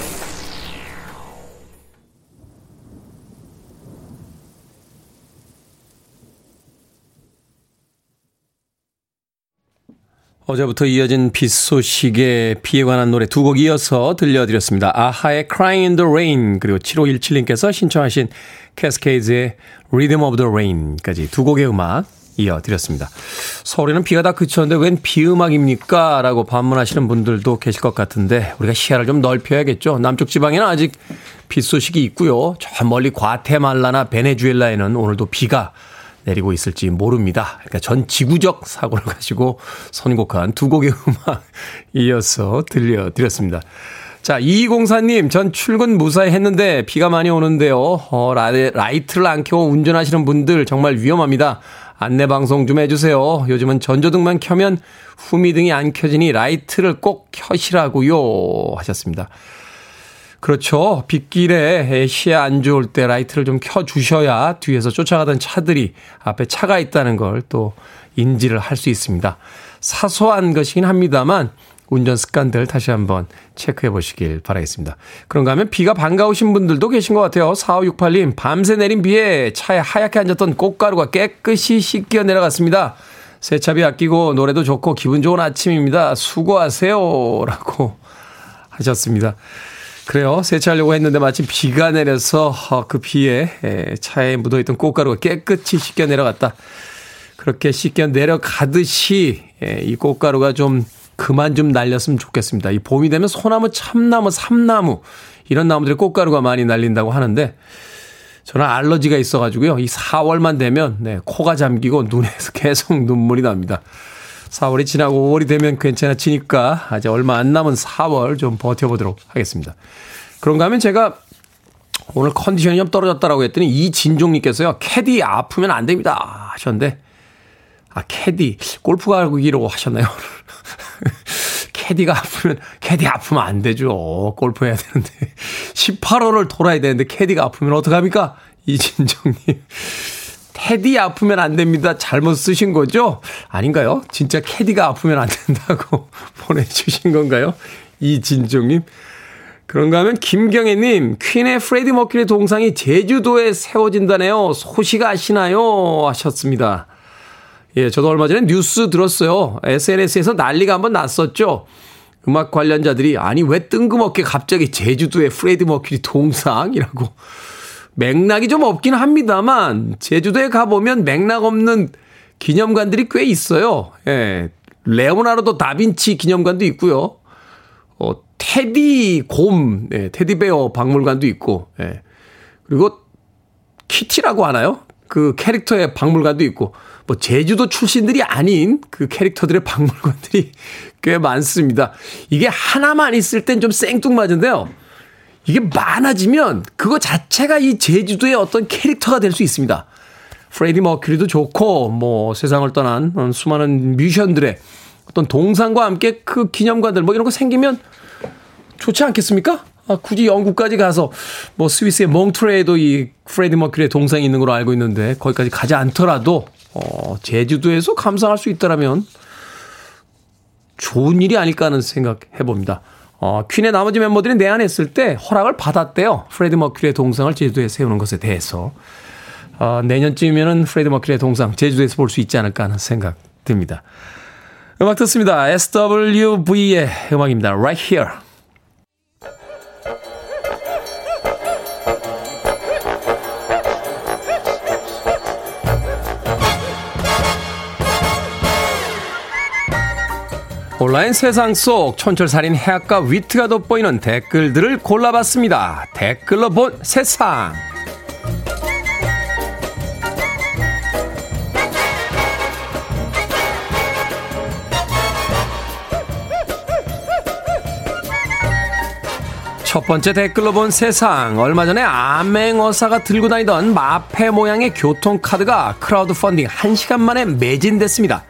어제부터 이어진 빗 소식에 비에 관한 노래 두 곡 이어서 들려드렸습니다. 아하의 Crying in the Rain 그리고 7517님께서 신청하신 캐스케이즈의 Rhythm of the Rain까지 두 곡의 음악 이어드렸습니다. 서울에는 비가 다 그쳤는데 웬 비음악입니까? 라고 반문하시는 분들도 계실 것 같은데 우리가 시야를 좀 넓혀야겠죠. 남쪽 지방에는 아직 빗 소식이 있고요. 저 멀리 과테말라나 베네수엘라에는 오늘도 비가 내리고 있을지 모릅니다. 그러니까 전 지구적 사고를 가지고 선곡한 두 곡의 음악 이어서 들려드렸습니다. 자, 2204님, 전 출근 무사히 했는데 비가 많이 오는데요. 어, 라이트를 안 켜고 운전하시는 분들 정말 위험합니다. 안내 방송 좀 해주세요. 요즘은 전조등만 켜면 후미등이 안 켜지니 라이트를 꼭 켜시라고요. 하셨습니다. 그렇죠. 빗길에 시야 안 좋을 때 라이트를 좀 켜주셔야 뒤에서 쫓아가던 차들이 앞에 차가 있다는 걸 또 인지를 할 수 있습니다. 사소한 것이긴 합니다만 운전 습관들 다시 한번 체크해 보시길 바라겠습니다. 그런가 하면 비가 반가우신 분들도 계신 것 같아요. 4568님, 밤새 내린 비에 차에 하얗게 앉았던 꽃가루가 깨끗이 씻겨 내려갔습니다. 세차비 아끼고 노래도 좋고 기분 좋은 아침입니다. 수고하세요. 라고 하셨습니다. 그래요. 세차하려고 했는데 마침 비가 내려서 어, 그 비에 차에 묻어있던 꽃가루가 깨끗이 씻겨 내려갔다. 그렇게 씻겨 내려가듯이 이 꽃가루가 좀 그만 좀 날렸으면 좋겠습니다. 이 봄이 되면 소나무, 참나무, 삼나무 이런 나무들의 꽃가루가 많이 날린다고 하는데 저는 알러지가 있어가지고요. 이 4월만 되면 네, 코가 잠기고 눈에서 계속 눈물이 납니다. 4월이 지나고 5월이 되면 괜찮아지니까 아직 얼마 안 남은 4월 좀 버텨보도록 하겠습니다. 그런가 하면 제가 오늘 컨디션이 좀 떨어졌다라고 했더니 이진종님께서요, 캐디 아프면 안 됩니다. 하셨는데, 아, 캐디, 골프 가기로 하셨나요? 캐디가 아프면, 캐디 아프면 안 되죠. 골프 해야 되는데. 18홀을 돌아야 되는데, 캐디가 아프면 어떡합니까? 이진종님. 캐디 아프면 안 됩니다. 잘못 쓰신 거죠? 아닌가요? 진짜 캐디가 아프면 안 된다고 보내주신 건가요? 이진종님. 그런가 하면 김경애님, 퀸의 프레디 머큐리 동상이 제주도에 세워진다네요. 소식 아시나요? 하셨습니다. 예, 저도 얼마 전에 뉴스 들었어요. SNS에서 난리가 한번 났었죠. 음악 관련자들이, 아니, 왜 뜬금없게 갑자기 제주도에 프레디 머큐리 동상이라고 맥락이 좀 없긴 합니다만 제주도에 가보면 맥락 없는 기념관들이 꽤 있어요. 예. 레오나르도 다빈치 기념관도 있고요. 어, 테디 곰, 예, 테디베어 박물관도 있고, 예. 그리고 키티라고 하나요? 그 캐릭터의 박물관도 있고, 뭐 제주도 출신들이 아닌 그 캐릭터들의 박물관들이 꽤 많습니다. 이게 하나만 있을 땐 좀 생뚱맞은데요. 이게 많아지면 그거 자체가 이 제주도의 어떤 캐릭터가 될 수 있습니다. 프레디 머큐리도 좋고 뭐 세상을 떠난 수많은 뮤지션들의 어떤 동상과 함께 그 기념관들 뭐 이런 거 생기면 좋지 않겠습니까? 아, 굳이 영국까지 가서 뭐 스위스의 몽트레에도 이 프레디 머큐리의 동상이 있는 걸로 알고 있는데 거기까지 가지 않더라도 어, 제주도에서 감상할 수 있다라면 좋은 일이 아닐까 하는 생각 해봅니다. 어, 퀸의 나머지 멤버들이 내한했을 때 허락을 받았대요. 프레드 머큐리의 동상을 제주도에 세우는 것에 대해서. 어, 내년쯤이면은 프레드 머큐리의 동상 제주도에서 볼 수 있지 않을까 하는 생각 듭니다. 음악 듣습니다. SWV의 음악입니다. Right Here. 온라인 세상 속 촌철살인 해학과 위트가 돋보이는 댓글들을 골라봤습니다. 댓글로 본 세상. 첫 번째 댓글로 본 세상. 얼마 전에 암행어사가 들고 다니던 마패 모양의 교통카드가 크라우드 펀딩 1시간 만에 매진됐습니다.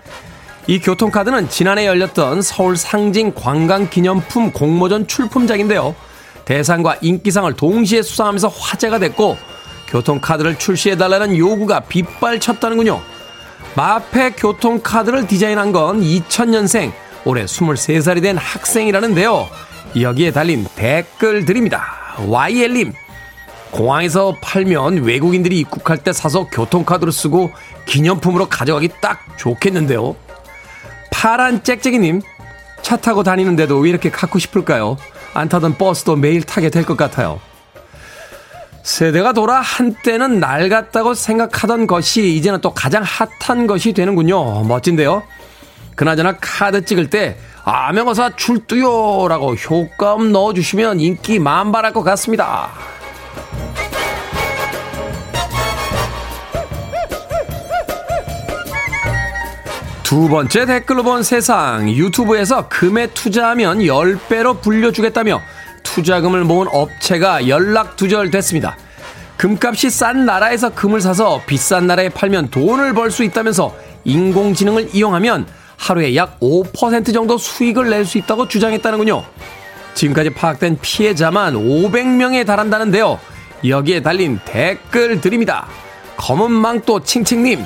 이 교통카드는 지난해 열렸던 서울 상징 관광기념품 공모전 출품작인데요. 대상과 인기상을 동시에 수상하면서 화제가 됐고 교통카드를 출시해달라는 요구가 빗발쳤다는군요. 마패 교통카드를 디자인한 건 2000년생, 올해 23살이 된 학생이라는데요. 여기에 달린 댓글들입니다. YL님, 공항에서 팔면 외국인들이 입국할 때 사서 교통카드로 쓰고 기념품으로 가져가기 딱 좋겠는데요. 파란 짹짹이님, 차 타고 다니는데도 왜 이렇게 갖고 싶을까요? 안 타던 버스도 매일 타게 될 것 같아요. 세대가 돌아 한때는 낡았다고 생각하던 것이 이제는 또 가장 핫한 것이 되는군요. 멋진데요? 그나저나 카드 찍을 때 아명어사 출두요라고 효과음 넣어주시면 인기 만발할 것 같습니다. 두 번째 댓글로 본 세상 유튜브에서 금에 투자하면 10배로 불려주겠다며 투자금을 모은 업체가 연락 두절됐습니다. 금값이 싼 나라에서 금을 사서 비싼 나라에 팔면 돈을 벌 수 있다면서 인공지능을 이용하면 하루에 약 5% 정도 수익을 낼 수 있다고 주장했다는군요. 지금까지 파악된 피해자만 500명에 달한다는데요. 여기에 달린 댓글들입니다. 검은 망토 칭칭님,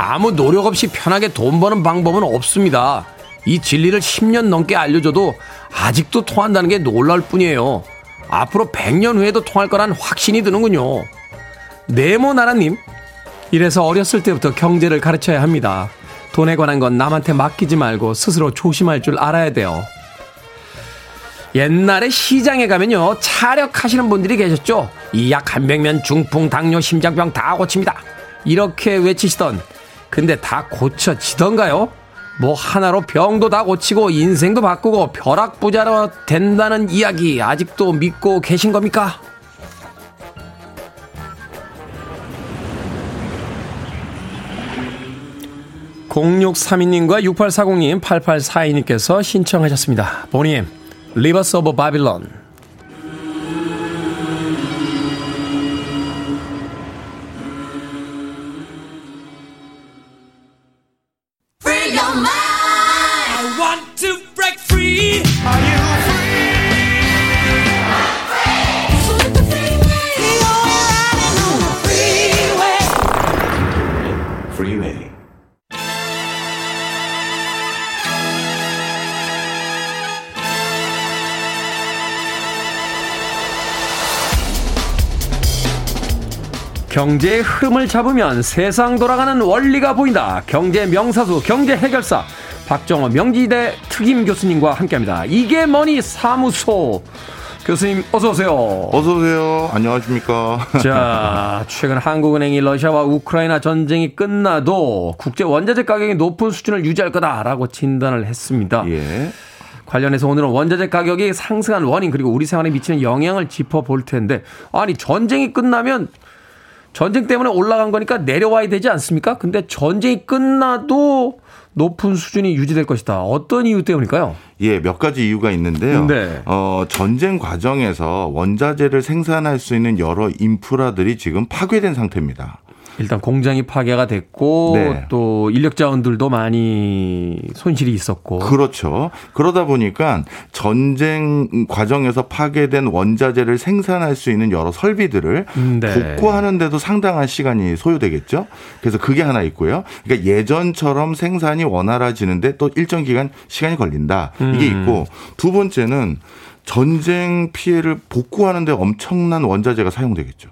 아무 노력 없이 편하게 돈 버는 방법은 없습니다. 이 진리를 10년 넘게 알려줘도 아직도 통한다는 게 놀라울 뿐이에요. 앞으로 100년 후에도 통할 거란 확신이 드는군요. 네모나라님, 이래서 어렸을 때부터 경제를 가르쳐야 합니다. 돈에 관한 건 남한테 맡기지 말고 스스로 조심할 줄 알아야 돼요. 옛날에 시장에 가면요, 차력하시는 분들이 계셨죠? 이 약 한 백면 중풍, 당뇨, 심장병 다 고칩니다. 이렇게 외치시던, 근데 다 고쳐지던가요? 뭐 하나로 병도 다 고치고 인생도 바꾸고 벼락부자로 된다는 이야기 아직도 믿고 계신 겁니까? 0632님과 6840님, 8842님께서 신청하셨습니다. 보니 엠, Rivers of Babylon. 경제의 흐름을 잡으면 세상 돌아가는 원리가 보인다. 경제 명사수, 경제 해결사 박정호 명지대 특임 교수님과 함께합니다. 이게 뭐니 사무소 교수님 어서 오세요. 어서 오세요. 안녕하십니까? 자, 최근 한국은행이 러시아와 우크라이나 전쟁이 끝나도 국제 원자재 가격이 높은 수준을 유지할 거다라고 진단을 했습니다. 예. 관련해서 오늘은 원자재 가격이 상승한 원인 그리고 우리 생활에 미치는 영향을 짚어볼 텐데 아니 전쟁이 끝나면 전쟁 때문에 올라간 거니까 내려와야 되지 않습니까? 근데 전쟁이 끝나도 높은 수준이 유지될 것이다. 어떤 이유 때문일까요? 예, 몇 가지 이유가 있는데요. 네. 어, 전쟁 과정에서 원자재를 생산할 수 있는 여러 인프라들이 지금 파괴된 상태입니다. 일단 공장이 파괴가 됐고 네. 또 인력 자원들도 많이 손실이 있었고 그렇죠. 그러다 보니까 전쟁 과정에서 파괴된 원자재를 생산할 수 있는 여러 설비들을 음, 네. 복구하는데도 상당한 시간이 소요되겠죠. 그래서 그게 하나 있고요. 그러니까 예전처럼 생산이 원활해지는데 또 일정 기간 시간이 걸린다. 이게 음. 있고 두 번째는 전쟁 피해를 복구하는데 엄청난 원자재가 사용되겠죠.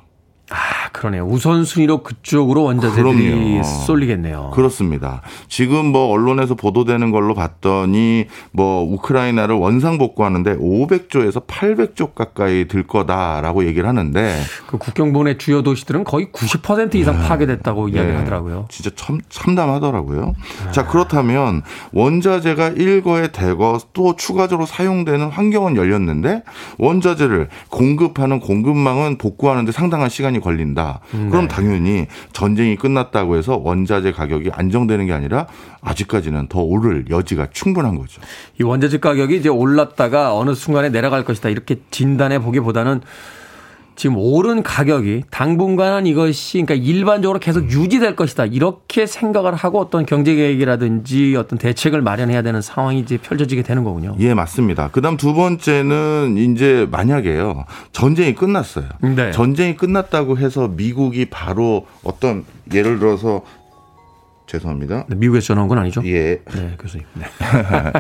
아, 그러네요. 우선순위로 그쪽으로 원자재들이 그럼요. 쏠리겠네요. 그렇습니다. 지금 뭐 언론에서 보도되는 걸로 봤더니 뭐 우크라이나를 원상 복구하는데 500조에서 800조 가까이 들 거다라고 얘기를 하는데 그 국경부의 주요 도시들은 거의 90% 이상 네. 파괴됐다고 네. 이야기하더라고요. 진짜 참 참담하더라고요. 네. 자 그렇다면 원자재가 일거에 대거 또 추가적으로 사용되는 환경은 열렸는데 원자재를 공급하는 공급망은 복구하는데 상당한 시간이 걸린다. 네. 그럼 당연히 전쟁이 끝났다고 해서 원자재 가격이 안정되는 게 아니라 아직까지는 더 오를 여지가 충분한 거죠. 이 원자재 가격이 이제 올랐다가 어느 순간에 내려갈 것이다 이렇게 진단해 보기보다는 지금 오른 가격이 당분간은 이것이 그러니까 일반적으로 계속 유지될 것이다. 이렇게 생각을 하고 어떤 경제 계획이라든지 어떤 대책을 마련해야 되는 상황이 이제 펼쳐지게 되는 거군요. 예, 맞습니다. 그다음 두 번째는 이제 만약에요. 전쟁이 끝났어요. 네. 전쟁이 끝났다고 해서 미국이 바로 어떤 예를 들어서 죄송합니다. 네, 미국에서 전화 온 건 아니죠? 예. 네, 교수님. 네.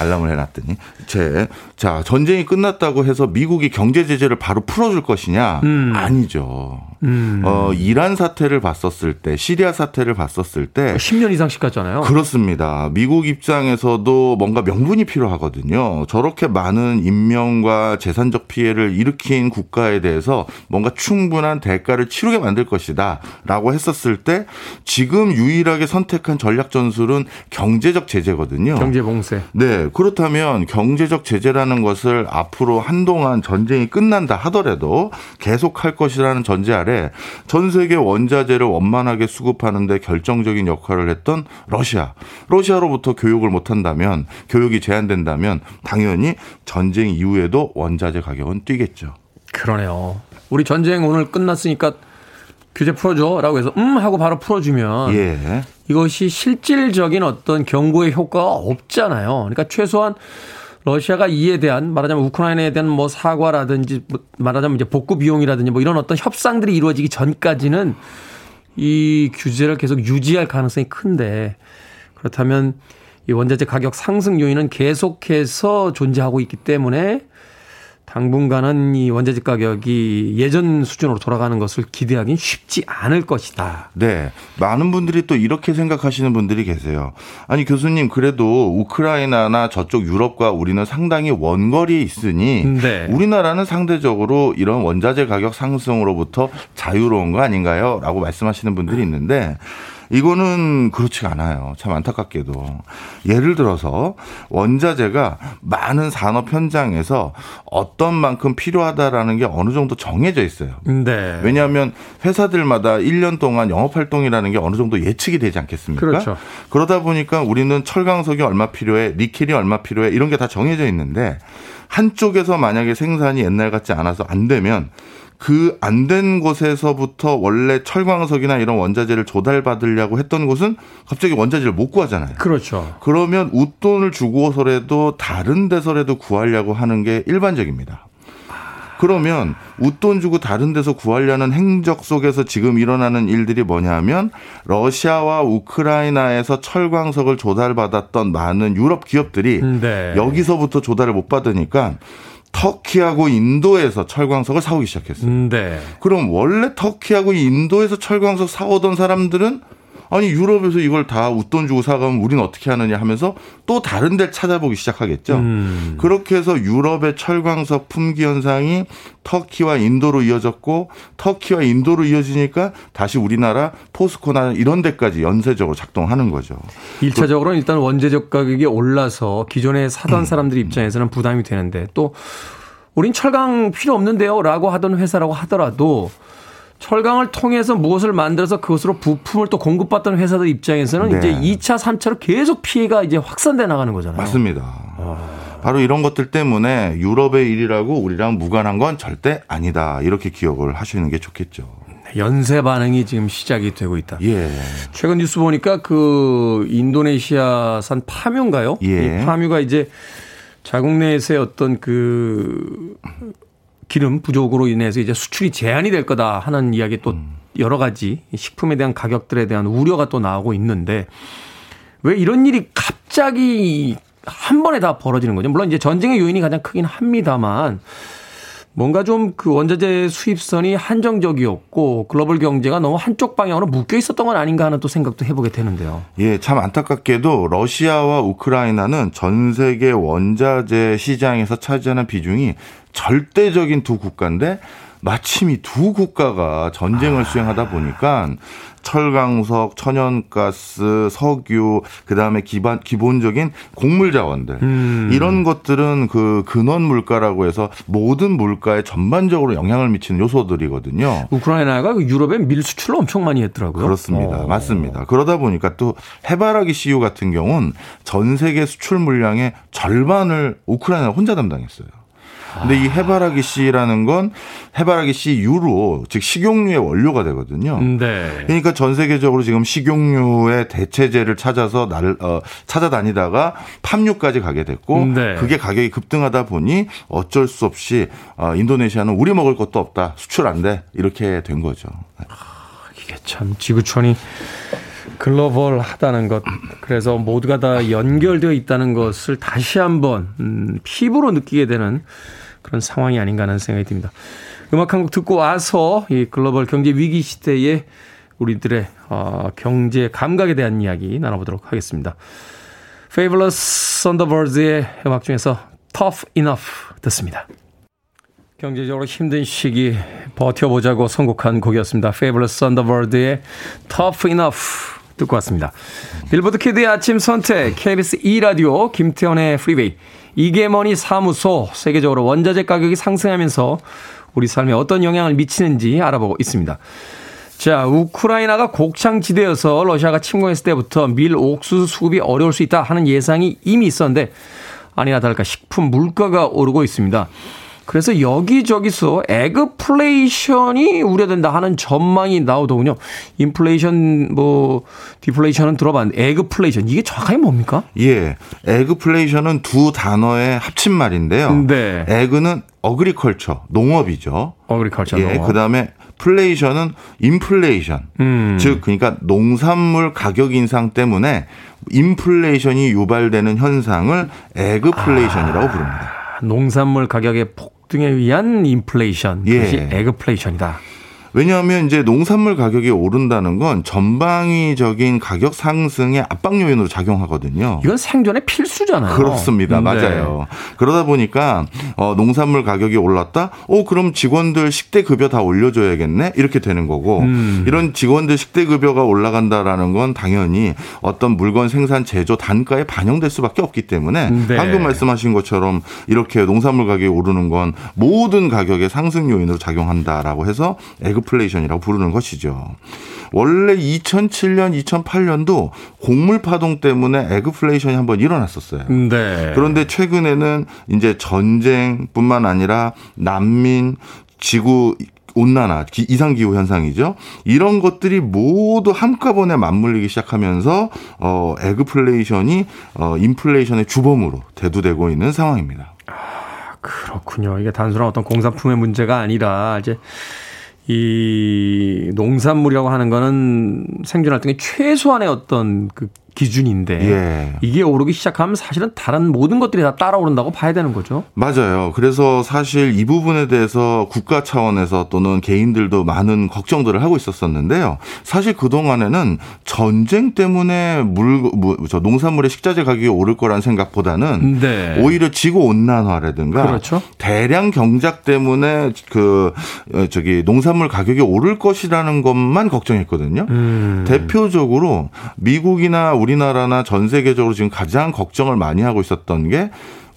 알람을 해놨더니 제자 전쟁이 끝났다고 해서 미국이 경제 제재를 바로 풀어줄 것이냐 음. 아니죠. 음. 어 이란 사태를 봤었을 때 시리아 사태를 봤었을 때 10년 이상씩 갔잖아요. 그렇습니다. 미국 입장에서도 뭔가 명분이 필요하거든요. 저렇게 많은 인명과 재산적 피해를 일으킨 국가에 대해서 뭔가 충분한 대가를 치르게 만들 것이다라고 했었을 때 지금 유일하게 선택한 전략 전술은 경제적 제재거든요. 경제 봉쇄. 네, 그렇다면 경제적 제재라는 것을 앞으로 한동안 전쟁이 끝난다 하더라도 계속 할 것이라는 전제 아래 전 세계 원자재를 원만하게 수급하는데 결정적인 역할을 했던 러시아. 러시아로부터 교육을 못 한다면 교육이 제한된다면 당연히 전쟁 이후에도 원자재 가격은 뛰겠죠. 그러네요. 우리 전쟁 오늘 끝났으니까 규제 풀어줘 라고 해서 음 하고 바로 풀어주면 예. 이것이 실질적인 어떤 경고의 효과가 없잖아요. 그러니까 최소한 러시아가 이에 대한 말하자면 우크라이나에 대한 뭐 사과라든지 뭐 말하자면 이제 복구 비용이라든지 뭐 이런 어떤 협상들이 이루어지기 전까지는 이 규제를 계속 유지할 가능성이 큰데 그렇다면 이 원자재 가격 상승 요인은 계속해서 존재하고 있기 때문에 당분간은 이 원자재 가격이 예전 수준으로 돌아가는 것을 기대하기는 쉽지 않을 것이다. 네. 많은 분들이 또 이렇게 생각하시는 분들이 계세요. 아니, 교수님, 그래도 우크라이나나 저쪽 유럽과 우리는 상당히 원거리에 있으니 네. 우리나라는 상대적으로 이런 원자재 가격 상승으로부터 자유로운 거 아닌가요? 라고 말씀하시는 분들이 있는데 이거는 그렇지가 않아요. 참 안타깝게도. 예를 들어서 원자재가 많은 산업 현장에서 어떤 만큼 필요하다라는 게 어느 정도 정해져 있어요. 네. 왜냐하면 회사들마다 1년 동안 영업 활동이라는 게 어느 정도 예측이 되지 않겠습니까? 그렇죠. 그러다 보니까 우리는 철강석이 얼마 필요해, 니켈이 얼마 필요해 이런 게 다 정해져 있는데 한쪽에서 만약에 생산이 옛날 같지 않아서 안 되면 그 안 된 곳에서부터 원래 철광석이나 이런 원자재를 조달받으려고 했던 곳은 갑자기 원자재를 못 구하잖아요. 그렇죠. 그러면 웃돈을 주고서라도 다른 데서라도 구하려고 하는 게 일반적입니다. 그러면 웃돈 주고 다른 데서 구하려는 행적 속에서 지금 일어나는 일들이 뭐냐면 러시아와 우크라이나에서 철광석을 조달받았던 많은 유럽 기업들이 네. 여기서부터 조달을 못 받으니까 터키하고 인도에서 철광석을 사오기 시작했어요. 음, 네. 그럼 원래 터키하고 인도에서 철광석 사오던 사람들은 아니 유럽에서 이걸 다 웃돈 주고 사가면 우리는 어떻게 하느냐 하면서 또 다른 데 찾아보기 시작하겠죠. 음. 그렇게 해서 유럽의 철광석 품귀 현상이 터키와 인도로 이어졌고 터키와 인도로 이어지니까 다시 우리나라 포스코나 이런 데까지 연쇄적으로 작동하는 거죠. 1차적으로는 일단 원재적 가격이 올라서 기존에 사던 음. 사람들 입장에서는 부담이 되는데 또 우린 철강 필요 없는데요라고 하던 회사라고 하더라도 철강을 통해서 무엇을 만들어서 그것으로 부품을 또 공급받던 회사들 입장에서는 네. 이제 2차, 3차로 계속 피해가 이제 확산돼 나가는 거잖아요. 맞습니다. 아. 바로 이런 것들 때문에 유럽의 일이라고 우리랑 무관한 건 절대 아니다. 이렇게 기억을 하시는 게 좋겠죠. 연쇄 반응이 지금 시작이 되고 있다. 예. 최근 뉴스 보니까 그 인도네시아산 파묘인가요? 예. 이 파묘가 이제 자국 내에서의 어떤 그 기름 부족으로 인해서 이제 수출이 제한이 될 거다 하는 이야기 또 음. 여러 가지 식품에 대한 가격들에 대한 우려가 또 나오고 있는데 왜 이런 일이 갑자기 한 번에 다 벌어지는 거죠? 물론 이제 전쟁의 요인이 가장 크긴 합니다만 뭔가 좀 그 원자재 수입선이 한정적이었고 글로벌 경제가 너무 한쪽 방향으로 묶여 있었던 건 아닌가 하는 또 생각도 해보게 되는데요. 예, 참 안타깝게도 러시아와 우크라이나는 전 세계 원자재 시장에서 차지하는 비중이 절대적인 두 국가인데 마침 이 두 국가가 전쟁을 아. 수행하다 보니까 철강석, 천연가스, 석유, 그 다음에 기반 기본적인 곡물 자원들 음. 이런 것들은 그 근원 물가라고 해서 모든 물가에 전반적으로 영향을 미치는 요소들이거든요. 우크라이나가 그 유럽에 밀 수출을 엄청 많이 했더라고요. 그렇습니다. 오. 어. 맞습니다. 그러다 보니까 또 해바라기 CU 같은 경우는 전 세계 수출 물량의 절반을 우크라이나 혼자 담당했어요. 근데 이 해바라기 씨라는 건 해바라기 씨 유로 즉 식용유의 원료가 되거든요. 네. 그러니까 전 세계적으로 지금 식용유의 대체제를 찾아서 날 어, 찾아다니다가 팜유까지 가게 됐고 네. 그게 가격이 급등하다 보니 어쩔 수 없이 어, 인도네시아는 우리 먹을 것도 없다 수출 안 돼 이렇게 된 거죠. 아, 이게 참 지구촌이 글로벌하다는 것, 그래서 모두가 다 연결되어 있다는 것을 다시 한번 음, 피부로 느끼게 되는 그런 상황이 아닌가 하는 생각이 듭니다. 음악 한 곡 듣고 와서 이 글로벌 경제 위기 시대에 우리들의 어, 경제 감각에 대한 이야기 나눠보도록 하겠습니다. Fabulous Thunderbird의 음악 중에서 Tough Enough 듣습니다. 경제적으로 힘든 시기 버텨보자고 선곡한 곡이었습니다. Fabulous Thunderbird의 Tough Enough 듣고 왔습니다. 빌보드 키드의 아침 선택, KBS 2라디오, 김태훈의 프리웨이, 이게머니 사무소 세계적으로 원자재 가격이 상승하면서 우리 삶에 어떤 영향을 미치는지 알아보고 있습니다. 자, 우크라이나가 곡창지대여서 러시아가 침공했을 때부터 밀 옥수수 수급이 어려울 수 있다 하는 예상이 이미 있었는데 아니나 다를까 식품 물가가 오르고 있습니다. 그래서 여기저기서 애그플레이션이 우려된다 하는 전망이 나오더군요. 인플레이션 뭐 디플레이션은 들어봤는데 애그플레이션 이게 정확하게 뭡니까? 예. 애그플레이션은 두 단어의 합친 말인데요. 네. 애그는 agriculture 농업이죠. agriculture 예. 농업. 그다음에 flation은 인플레이션. 음. 즉 그러니까 농산물 가격 인상 때문에 인플레이션이 유발되는 현상을 애그플레이션이라고 아. 부릅니다. 농산물 가격의 폭등에 의한 인플레이션, 그것이 예. 애그플레이션이다. 왜냐하면 이제 농산물 가격이 오른다는 건 전방위적인 가격 상승의 압박 요인으로 작용하거든요. 이건 생존의 필수잖아요. 그렇습니다. 네. 맞아요. 그러다 보니까 어, 농산물 가격이 올랐다. 어 그럼 직원들 식대 급여 다 올려줘야겠네. 이렇게 되는 거고 음. 이런 직원들 식대 급여가 올라간다라는 건 당연히 어떤 물건 생산 제조 단가에 반영될 수밖에 없기 때문에 네. 방금 말씀하신 것처럼 이렇게 농산물 가격이 오르는 건 모든 가격의 상승 요인으로 작용한다라고 해서 애그 애그플레이션이라고 부르는 것이죠. 원래 2007년, 2008년도 곡물 파동 때문에 애그플레이션이 한번 일어났었어요. 네. 그런데 최근에는 이제 전쟁뿐만 아니라 난민, 지구 온난화, 이상 기후 현상이죠. 이런 것들이 모두 한꺼번에 맞물리기 시작하면서 어 애그플레이션이 어 인플레이션의 주범으로 대두되고 있는 상황입니다. 아, 그렇군요. 이게 단순한 어떤 공산품의 문제가 아니라 이제 이 농산물이라고 하는 거는 생존할 때 최소한의 어떤 그 기준인데 예. 이게 오르기 시작하면 사실은 다른 모든 것들이 다 따라오른다고 봐야 되는 거죠. 맞아요. 그래서 사실 이 부분에 대해서 국가 차원에서 또는 개인들도 많은 걱정들을 하고 있었었는데요. 사실 그 동안에는 전쟁 때문에 물, 저 농산물의 식자재 가격이 오를 거란 생각보다는 네. 오히려 지구 온난화라든가 그렇죠. 대량 경작 때문에 그 어, 저기 농산물 가격이 오를 것이라는 것만 걱정했거든요. 음. 대표적으로 미국이나 우리 우리나라나 전 세계적으로 지금 가장 걱정을 많이 하고 있었던 게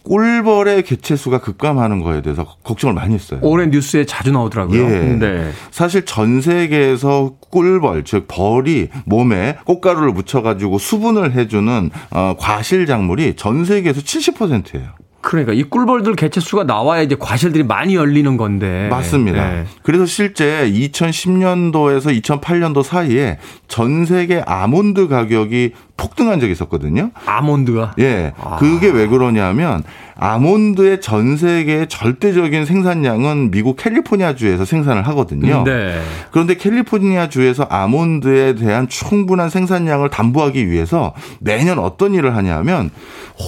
꿀벌의 개체수가 급감하는 거에 대해서 걱정을 많이 했어요. 올해 뉴스에 자주 나오더라고요. 예. 네. 사실 전 세계에서 꿀벌, 즉 벌이 몸에 꽃가루를 묻혀가지고 수분을 해주는 어, 과실 작물이 전 세계에서 70%예요. 그러니까 이 꿀벌들 개체수가 나와야 이제 과실들이 많이 열리는 건데. 맞습니다. 네. 그래서 실제 2010년도에서 2008년도 사이에 전 세계 아몬드 가격이 폭등한 적이 있었거든요. 아몬드가? 예. 아. 그게 왜 그러냐면 아몬드의 전 세계의 절대적인 생산량은 미국 캘리포니아주에서 생산을 하거든요. 네. 그런데 캘리포니아주에서 아몬드에 대한 충분한 생산량을 담보하기 위해서 매년 어떤 일을 하냐면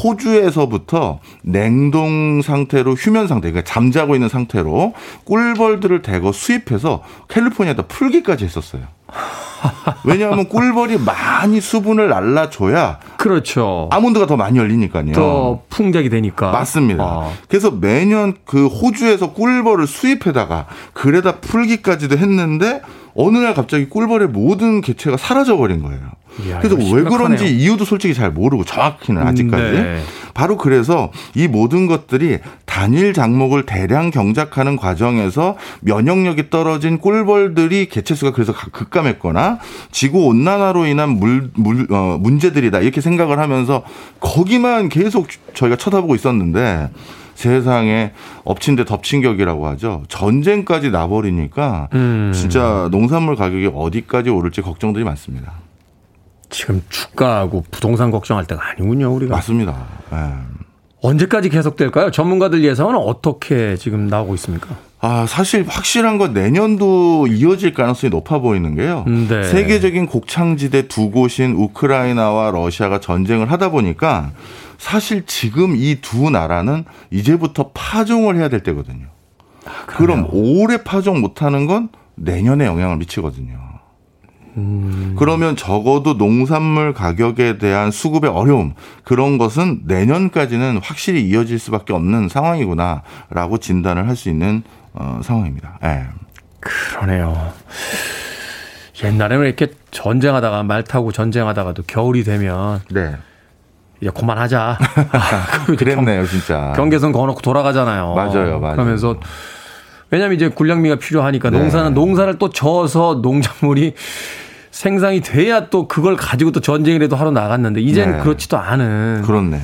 호주에서부터 냉동 상태로 휴면 상태, 그러니까 잠자고 있는 상태로 꿀벌들을 대거 수입해서 캘리포니아에다 풀기까지 했었어요. 왜냐하면 꿀벌이 많이 수분을 날라줘야 그렇죠. 아몬드가 더 많이 열리니까요. 더 풍작이 되니까. 맞습니다. 아. 그래서 매년 그 호주에서 꿀벌을 수입해다가 그래다 풀기까지도 했는데 어느 날 갑자기 꿀벌의 모든 개체가 사라져 버린 거예요. 이야, 그래서 왜 그런지 이유도 솔직히 잘 모르고 정확히는 아직까지. 네. 바로 그래서 이 모든 것들이 단일 장목을 대량 경작하는 과정에서 면역력이 떨어진 꿀벌들이 개체수가 그래서 급감했거나 지구 온난화로 인한 물, 물 어, 문제들이다 이렇게 생각을 하면서 거기만 계속 저희가 쳐다보고 있었는데 세상에 엎친 데 덮친 격이라고 하죠. 전쟁까지 나버리니까 음. 진짜 농산물 가격이 어디까지 오를지 걱정들이 많습니다. 지금 주가하고 부동산 걱정할 때가 아니군요, 우리가. 맞습니다. 네. 언제까지 계속될까요? 전문가들 예상은 어떻게 지금 나오고 있습니까? 아, 사실 확실한 건 내년도 이어질 가능성이 높아 보이는 게요. 음, 네. 세계적인 곡창지대 두 곳인 우크라이나와 러시아가 전쟁을 하다 보니까 사실 지금 이 두 나라는 이제부터 파종을 해야 될 때거든요. 아, 그럼 올해 파종 못하는 건 내년에 영향을 미치거든요. 음. 그러면 적어도 농산물 가격에 대한 수급의 어려움 그런 것은 내년까지는 확실히 이어질 수밖에 없는 상황이구나라고 진단을 할 수 있는 어, 상황입니다. 네. 그러네요. 옛날에는 이렇게 전쟁하다가 말 타고 전쟁하다가도 겨울이 되면 네. 이제 그만하자. 그랬네요, 진짜. 경계선 거놓고 돌아가잖아요. 맞아요, 맞아요. 그러면서 왜냐하면 이제 군량미가 필요하니까 네. 농사는 농사를 또 져서 농작물이 생산이 돼야 또 그걸 가지고 또 전쟁이라도 하러 나갔는데 이제는 네. 그렇지도 않은. 그렇네.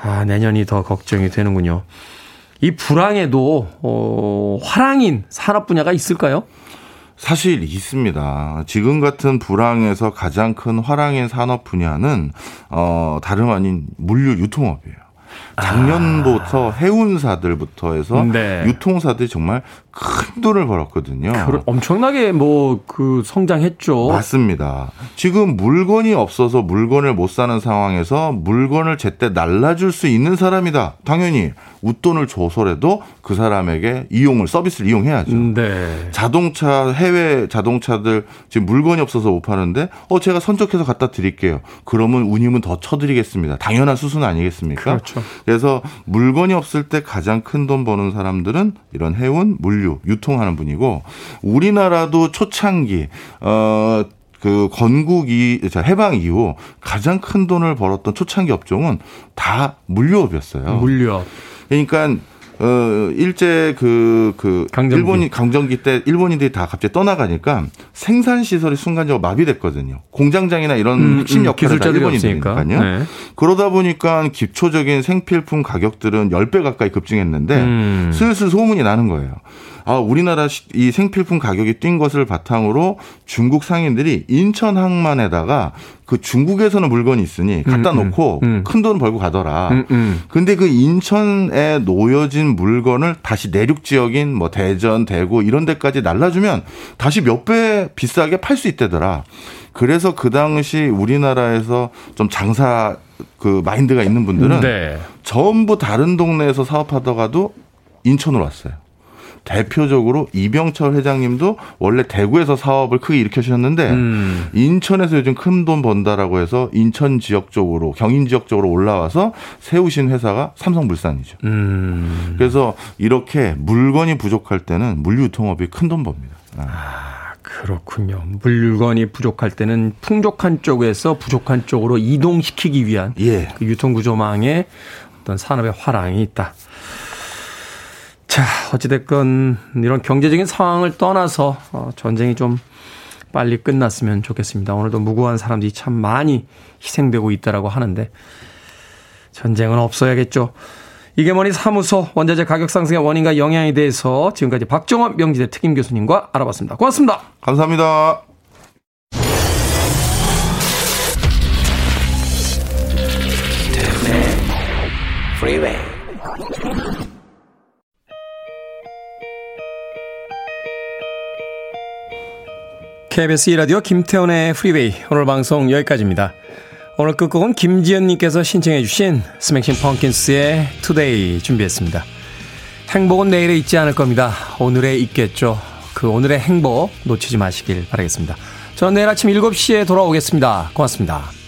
아 내년이 더 걱정이 되는군요. 이 불황에도 어, 화랑인 산업 분야가 있을까요? 사실 있습니다. 지금 같은 불황에서 가장 큰 화랑인 산업 분야는 어 다름 아닌 물류 유통업이에요. 작년부터 아. 해운사들부터 해서 네. 유통사들이 정말 큰 돈을 벌었거든요. 엄청나게 뭐 그 성장했죠. 맞습니다. 지금 물건이 없어서 물건을 못 사는 상황에서 물건을 제때 날라줄 수 있는 사람이다. 당연히 웃돈을 줘서라도 그 사람에게 이용을 서비스를 이용해야죠. 음, 네. 자동차 해외 자동차들 지금 물건이 없어서 못 파는데 어 제가 선적해서 갖다 드릴게요. 그러면 운임은 더 쳐드리겠습니다. 당연한 수순 아니겠습니까? 그렇죠. 그래서 물건이 없을 때 가장 큰 돈 버는 사람들은 이런 해운 물류 유통하는 분이고 우리나라도 초창기 어. 그 건국이 해방 이후 가장 큰 돈을 벌었던 초창기 업종은 다 물류업이었어요. 물류업. 그러니까 어 일제 그그 그, 그 일본이 강점기 때 일본인들이 다 갑자기 떠나가니까 생산 시설이 순간적으로 마비됐거든요. 공장장이나 이런 음, 핵심 음, 역할을 다 일본인들이니까요. 네. 그러다 보니까 기초적인 생필품 가격들은 10배 가까이 급증했는데 음. 슬슬 소문이 나는 거예요. 아, 우리나라 이 생필품 가격이 뛴 것을 바탕으로 중국 상인들이 인천 항만에다가 그 중국에서는 물건이 있으니 갖다 음, 음 놓고 음, 음. 큰돈 벌고 가더라. 음, 음, 근데 그 인천에 놓여진 물건을 다시 내륙 지역인 뭐 대전, 대구 이런 데까지 날라주면 다시 몇 배 비싸게 팔 수 있대더라. 그래서 그 당시 우리나라에서 좀 장사 그 마인드가 있는 분들은 네. 전부 다른 동네에서 사업하다가도 인천으로 왔어요. 대표적으로 이병철 회장님도 원래 대구에서 사업을 크게 일으켜주셨는데 음. 인천에서 요즘 큰 돈 번다라고 해서 인천 지역 쪽으로 경인 지역 쪽으로 올라와서 세우신 회사가 삼성물산이죠. 음. 그래서 이렇게 물건이 부족할 때는 물류통업이 큰 돈 법니다. 아. 아. 그렇군요. 물건이 부족할 때는 풍족한 쪽에서 부족한 쪽으로 이동시키기 위한 예. 그 유통구조망에 어떤 산업의 화랑이 있다. 자, 어찌됐건 이런 경제적인 상황을 떠나서 어, 전쟁이 좀 빨리 끝났으면 좋겠습니다. 오늘도 무고한 사람들이 참 많이 희생되고 있다라고 하는데 전쟁은 없어야겠죠. 이게 뭐니 사무소 원자재 가격 상승의 원인과 영향에 대해서 지금까지 박정원 명지대 특임 교수님과 알아봤습니다. 고맙습니다. 감사합니다. 프리웨이 KBS 2라디오 김태훈의 프리웨이 오늘 방송 여기까지입니다. 오늘 끝곡은 김지연님께서 신청해 주신 스매싱 펌킨스의 Today 준비했습니다. 행복은 내일에 있지 않을 겁니다. 오늘에 있겠죠. 그 오늘의 행복 놓치지 마시길 바라겠습니다. 저는 내일 아침 7시에 돌아오겠습니다. 고맙습니다.